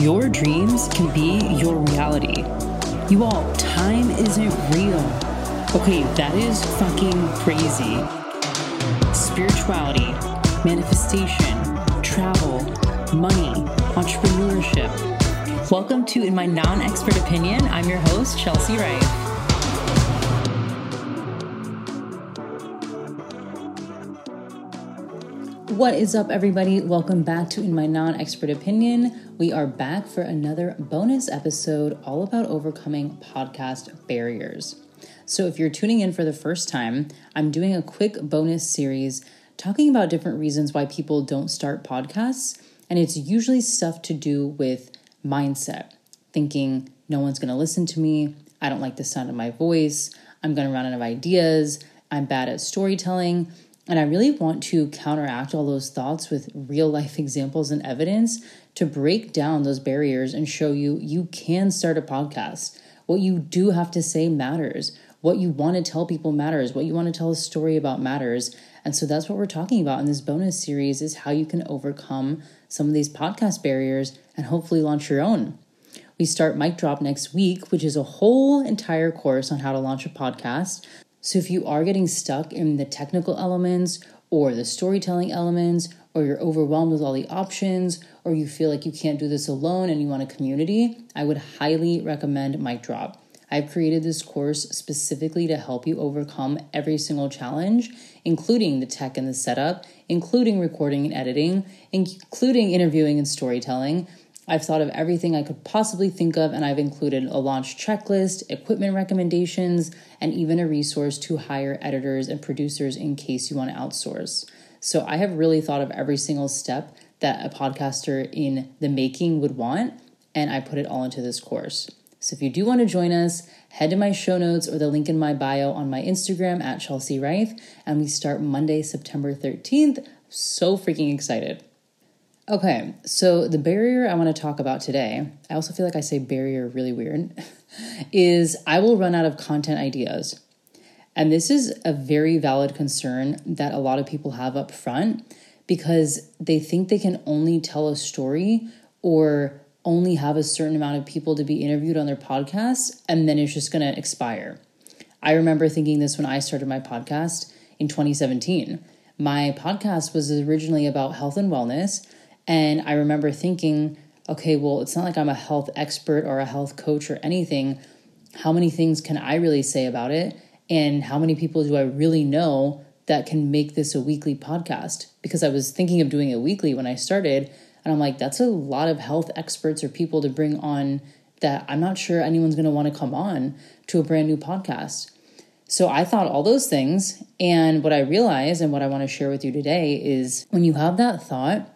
Your dreams can be your reality. You all, time isn't real. Okay, that is fucking crazy. Spirituality, manifestation, travel, money, entrepreneurship. Welcome to In My Non Expert Opinion. I'm your host, Chelsea Rife. What is up, everybody? Welcome back to In My Non Expert Opinion. We are back for another bonus episode all about overcoming podcast barriers. So, if you're tuning in for the first time, I'm doing a quick bonus series talking about different reasons why people don't start podcasts. And it's usually stuff to do with mindset, thinking no one's going to listen to me, I don't like the sound of my voice, I'm going to run out of ideas, I'm bad at storytelling and I really want to counteract all those thoughts with real life examples and evidence to break down those barriers and show you you can start a podcast. What you do have to say matters. What you want to tell people matters. What you want to tell a story about matters. And so that's what we're talking about in this bonus series is how you can overcome some of these podcast barriers and hopefully launch your own. We start Mic Drop next week, which is a whole entire course on how to launch a podcast. So if you are getting stuck in the technical elements or the storytelling elements, or you're overwhelmed with all the options, or you feel like you can't do this alone and you want a community, I would highly recommend Mic Drop. I've created this course specifically to help you overcome every single challenge, including the tech and the setup, including recording and editing, including interviewing and storytelling, I've thought of everything I could possibly think of, and I've included a launch checklist, equipment recommendations, and even a resource to hire editors and producers in case you want to outsource. So I have really thought of every single step that a podcaster in the making would want, and I put it all into this course. So if you do want to join us, head to my show notes or the link in my bio on my Instagram at Chelsea Rife, and we start Monday, September 13th. So freaking excited. Okay, so the barrier I want to talk about today, I also feel like I say barrier really weird, is I will run out of content ideas. And this is a very valid concern that a lot of people have up front because they think they can only tell a story or only have a certain amount of people to be interviewed on their podcast and then it's just going to expire. I remember thinking this when I started my podcast in 2017. My podcast was originally about health and wellness and I remember thinking, okay, well, it's not like I'm a health expert or a health coach or anything. How many things can I really say about it? And how many people do I really know that can make this a weekly podcast? Because I was thinking of doing it weekly when I started. And I'm like, that's a lot of health experts or people to bring on that I'm not sure anyone's going to want to come on to a brand new podcast. So I thought all those things. And what I realized and what I want to share with you today is when you have that thought,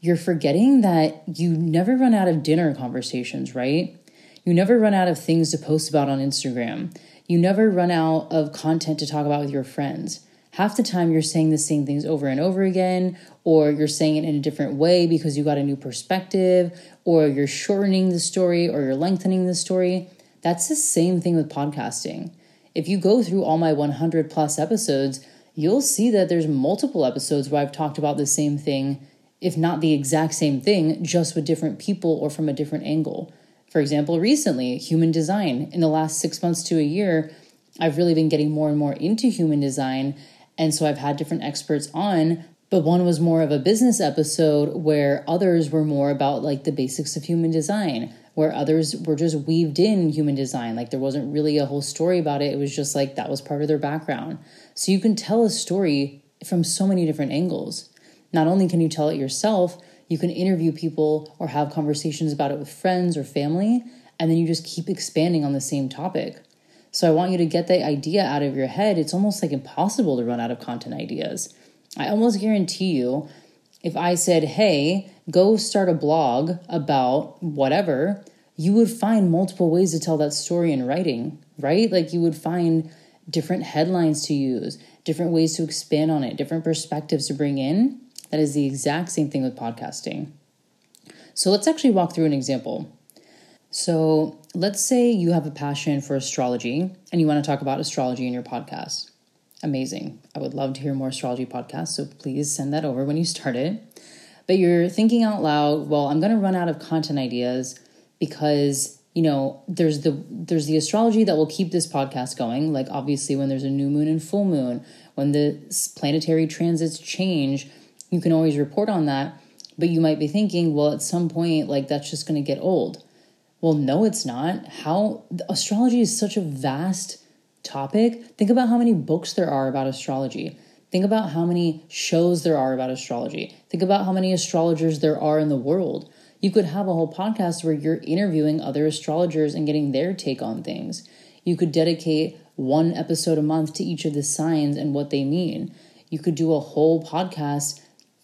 you're forgetting that you never run out of dinner conversations, right? You never run out of things to post about on Instagram. You never run out of content to talk about with your friends. Half the time, you're saying the same things over and over again, or you're saying it in a different way because you got a new perspective, or you're shortening the story, or you're lengthening the story. That's the same thing with podcasting. If you go through all my 100 plus episodes, you'll see that there's multiple episodes where I've talked about the same thing if not the exact same thing, just with different people or from a different angle. For example, recently, human design. In the last six months to a year, I've really been getting more and more into human design. And so I've had different experts on, but one was more of a business episode where others were more about like the basics of human design, where others were just weaved in human design. Like there wasn't really a whole story about it. It was just like that was part of their background. So you can tell a story from so many different angles. Not only can you tell it yourself, you can interview people or have conversations about it with friends or family, and then you just keep expanding on the same topic. So I want you to get the idea out of your head. It's almost like impossible to run out of content ideas. I almost guarantee you, if I said, hey, go start a blog about whatever, you would find multiple ways to tell that story in writing, right? Like you would find different headlines to use, different ways to expand on it, different perspectives to bring in. That is the exact same thing with podcasting. So let's actually walk through an example. So let's say you have a passion for astrology and you want to talk about astrology in your podcast. Amazing. I would love to hear more astrology podcasts, so please send that over when you start it. but you're thinking out loud, well, I'm going to run out of content ideas because you know there's the there's the astrology that will keep this podcast going like obviously when there's a new moon and full moon when the planetary transits change you can always report on that but you might be thinking well at some point like that's just going to get old. Well no it's not. How astrology is such a vast topic. Think about how many books there are about astrology. Think about how many shows there are about astrology. Think about how many astrologers there are in the world. You could have a whole podcast where you're interviewing other astrologers and getting their take on things. You could dedicate one episode a month to each of the signs and what they mean. You could do a whole podcast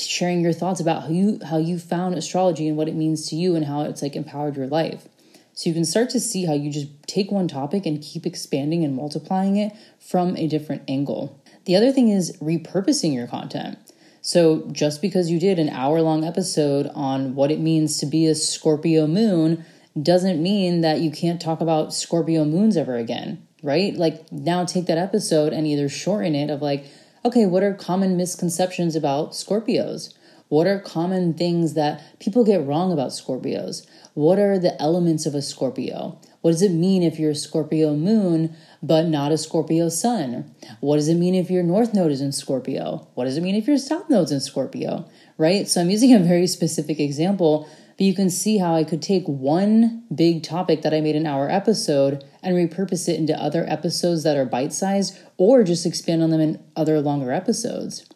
sharing your thoughts about how you how you found astrology and what it means to you and how it's like empowered your life. So you can start to see how you just take one topic and keep expanding and multiplying it from a different angle. The other thing is repurposing your content. So, just because you did an hour long episode on what it means to be a Scorpio moon doesn't mean that you can't talk about Scorpio moons ever again, right? Like, now take that episode and either shorten it of like, okay, what are common misconceptions about Scorpios? What are common things that people get wrong about Scorpios? What are the elements of a Scorpio? What does it mean if you're a Scorpio moon but not a Scorpio sun? What does it mean if your North Node is in Scorpio? What does it mean if your South Node's in Scorpio? Right? So I'm using a very specific example, but you can see how I could take one big topic that I made an hour episode and repurpose it into other episodes that are bite sized or just expand on them in other longer episodes.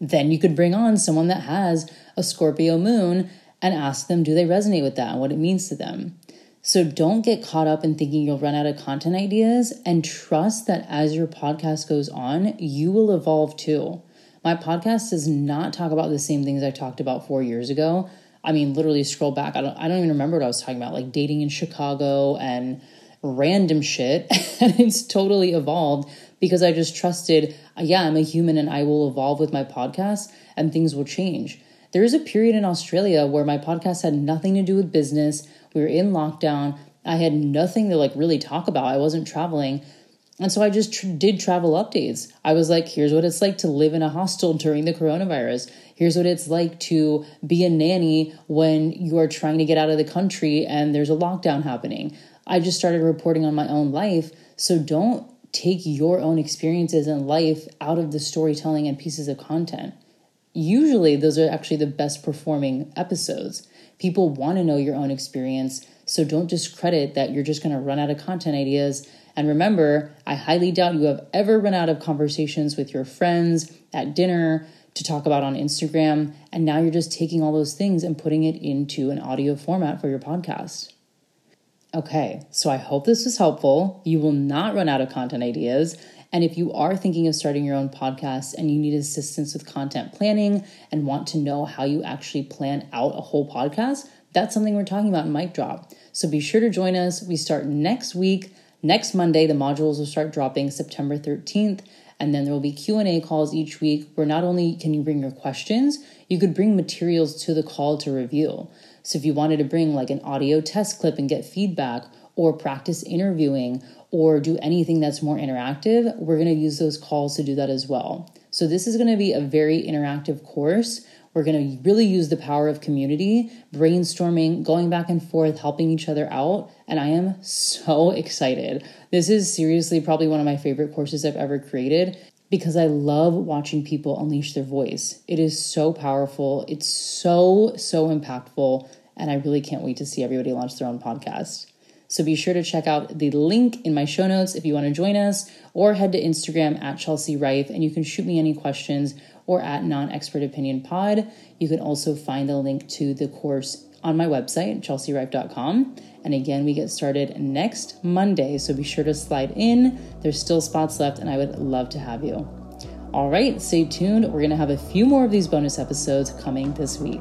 Then you could bring on someone that has a Scorpio moon and ask them do they resonate with that and what it means to them. So don't get caught up in thinking you'll run out of content ideas and trust that as your podcast goes on, you will evolve too. My podcast does not talk about the same things I talked about four years ago. I mean, literally scroll back. I don't I don't even remember what I was talking about, like dating in Chicago and random shit. and it's totally evolved because I just trusted, yeah, I'm a human and I will evolve with my podcast and things will change. There is a period in Australia where my podcast had nothing to do with business we were in lockdown. I had nothing to like really talk about. I wasn't traveling. And so I just tr- did travel updates. I was like, here's what it's like to live in a hostel during the coronavirus. Here's what it's like to be a nanny when you are trying to get out of the country and there's a lockdown happening. I just started reporting on my own life. So don't take your own experiences in life out of the storytelling and pieces of content. Usually, those are actually the best performing episodes. People want to know your own experience, so don't discredit that you're just going to run out of content ideas. And remember, I highly doubt you have ever run out of conversations with your friends at dinner to talk about on Instagram. And now you're just taking all those things and putting it into an audio format for your podcast. Okay, so I hope this was helpful. You will not run out of content ideas. And if you are thinking of starting your own podcast and you need assistance with content planning and want to know how you actually plan out a whole podcast, that's something we're talking about in Mic Drop. So be sure to join us. We start next week. Next Monday, the modules will start dropping September 13th, and then there will be Q&A calls each week where not only can you bring your questions, you could bring materials to the call to review. So if you wanted to bring like an audio test clip and get feedback or practice interviewing or do anything that's more interactive, we're going to use those calls to do that as well. So, this is going to be a very interactive course. We're going to really use the power of community, brainstorming, going back and forth, helping each other out. And I am so excited. This is seriously probably one of my favorite courses I've ever created because I love watching people unleash their voice. It is so powerful, it's so, so impactful. And I really can't wait to see everybody launch their own podcast. So be sure to check out the link in my show notes if you want to join us, or head to Instagram at Chelsea Rife and you can shoot me any questions or at Non Expert Opinion Pod. You can also find the link to the course on my website, chelsearife.com. And again, we get started next Monday, so be sure to slide in. There's still spots left, and I would love to have you. All right, stay tuned. We're going to have a few more of these bonus episodes coming this week.